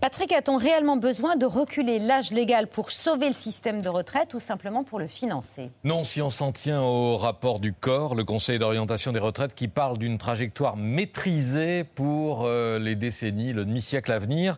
Patrick, a-t-on réellement besoin de reculer l'âge légal pour sauver le système de retraite ou simplement pour le financer? Non, si on s'en tient au rapport du corps, le Conseil d'orientation des retraites, qui parle d'une trajectoire maîtrisée pour euh, les décennies, le demi-siècle à venir.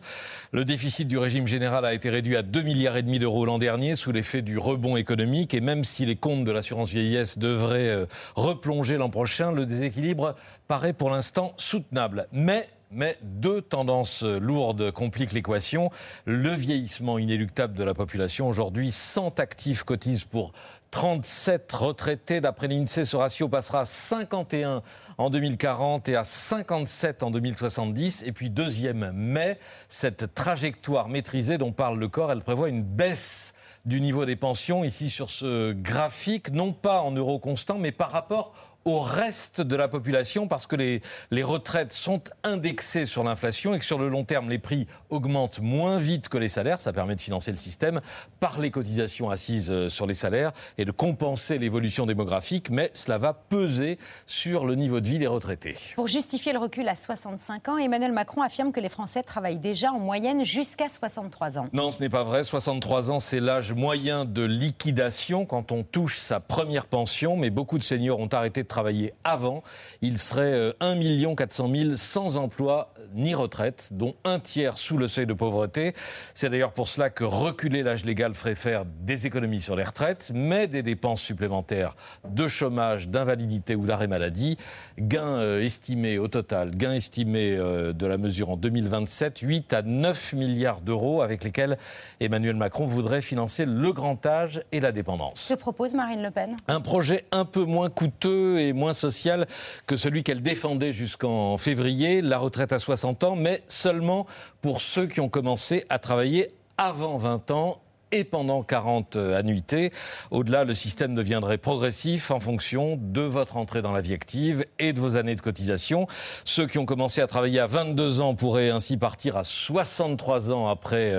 Le déficit du régime général a été réduit à 2 milliards et demi d'euros l'an dernier sous l'effet du rebond économique et même si les comptes de l'assurance vieillesse devraient euh, replonger l'an prochain, le déséquilibre paraît pour l'instant soutenable. Mais mais deux tendances lourdes compliquent l'équation. Le vieillissement inéluctable de la population. Aujourd'hui, 100 actifs cotisent pour 37 retraités. D'après l'INSEE, ce ratio passera à 51 en 2040 et à 57 en 2070. Et puis deuxième mai, cette trajectoire maîtrisée dont parle le corps, elle prévoit une baisse du niveau des pensions ici sur ce graphique, non pas en euros constants, mais par rapport au reste de la population parce que les, les retraites sont indexées sur l'inflation et que sur le long terme, les prix augmentent moins vite que les salaires. Ça permet de financer le système par les cotisations assises euh, sur les salaires et de compenser l'évolution démographique, mais cela va peser sur le niveau de vie des retraités. Pour justifier le recul à 65 ans, Emmanuel Macron affirme que les Français travaillent déjà en moyenne jusqu'à 63 ans. Non, ce n'est pas vrai. 63 ans, c'est l'âge moyen de liquidation quand on touche sa première pension, mais beaucoup de seniors ont arrêté de travailler avant, il serait 1 400 000 sans emploi ni retraite, dont un tiers sous le seuil de pauvreté. C'est d'ailleurs pour cela que reculer l'âge légal ferait faire des économies sur les retraites, mais des dépenses supplémentaires de chômage, d'invalidité ou d'arrêt maladie. Gain euh, estimé au total, gain estimé euh, de la mesure en 2027, 8 à 9 milliards d'euros avec lesquels Emmanuel Macron voudrait financer le grand âge et la dépendance. Que propose Marine Le Pen? Un projet un peu moins coûteux et moins social que celui qu'elle défendait jusqu'en février, la retraite à 60 ans, mais seulement pour ceux qui ont commencé à travailler avant 20 ans et pendant 40 euh, annuités. Au-delà, le système deviendrait progressif en fonction de votre entrée dans la vie active et de vos années de cotisation. Ceux qui ont commencé à travailler à 22 ans pourraient ainsi partir à 63 ans après,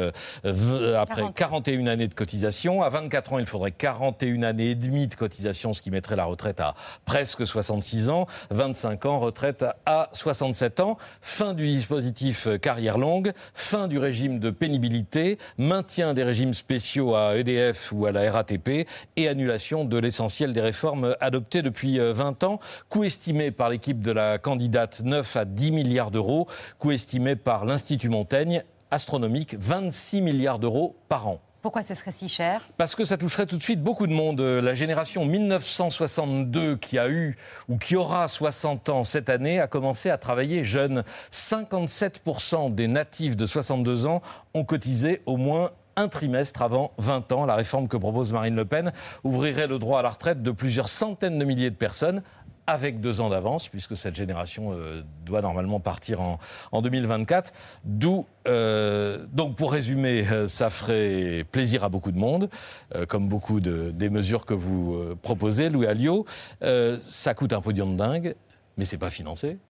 euh, après 41 années de cotisation. À 24 ans, il faudrait 41 années et demie de cotisation, ce qui mettrait la retraite à presque 66 ans. 25 ans, retraite à 67 ans. Fin du dispositif euh, carrière longue, fin du régime de pénibilité, maintien des régimes spéciaux à EDF ou à la RATP et annulation de l'essentiel des réformes adoptées depuis 20 euh, ans. Coût estimé par l'équipe de la candidate 9 à 10 milliards d'euros. Coût estimé par l'Institut Montaigne astronomique 26 milliards d'euros par an. Pourquoi ce serait si cher? Parce que ça toucherait tout de suite beaucoup de monde. La génération 1962 qui a eu ou qui aura 60 ans cette année a commencé à travailler jeune. 57% des natifs de 62 ans ont cotisé au moins un trimestre avant 20 ans. La réforme que propose Marine Le Pen ouvrirait le droit à la retraite de plusieurs centaines de milliers de personnes avec deux ans d'avance, puisque cette génération euh, doit normalement partir en, 2024. D'où, euh, donc pour résumer, euh, ça ferait plaisir à beaucoup de monde, comme beaucoup de, des mesures que vous proposez, Louis Alliot. ça coûte un podium de dingue, mais c'est pas financé.